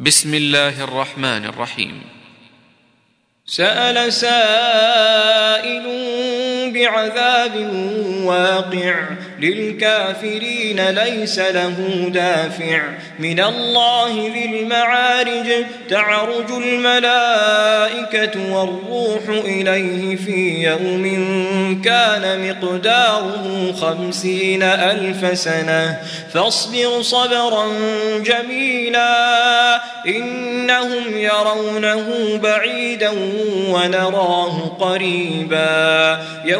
بسم الله الرحمن الرحيم. سأل سائل بعذاب واقع للكافرين ليس له دافع. من الله ذي المعارج تعرج الملائكة والروح إليه في يوم كان مقداره خمسين ألف سنة. فاصبر صبرا جميلا إنهم يرونه بعيدا ونراه قريبا. يوم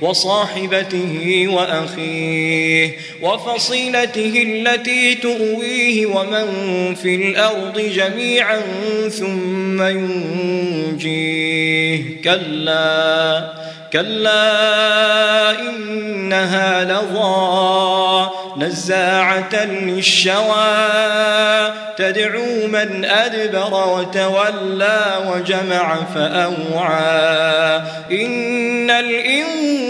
وصاحبته وأخيه وفصيلته التي تؤويه ومن في الأرض جميعا ثم ينجيه. كلا كلا إنها لظى نزاعة للشوى. تدعو من أدبر وتولى وجمع فأوعى. إن الإنسان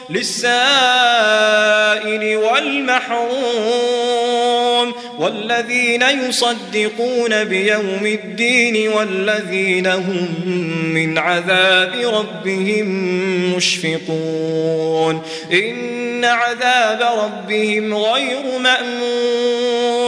للسائل والمحروم والذين يصدقون بيوم الدين والذين هم من عذاب ربهم مشفقون إن عذاب ربهم غير مأمون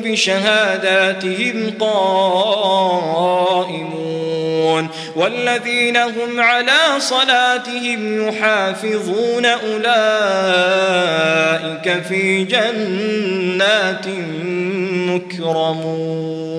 بشهاداتهم قائمون والذين هم على صلاتهم يحافظون أولئك في جنات مكرمون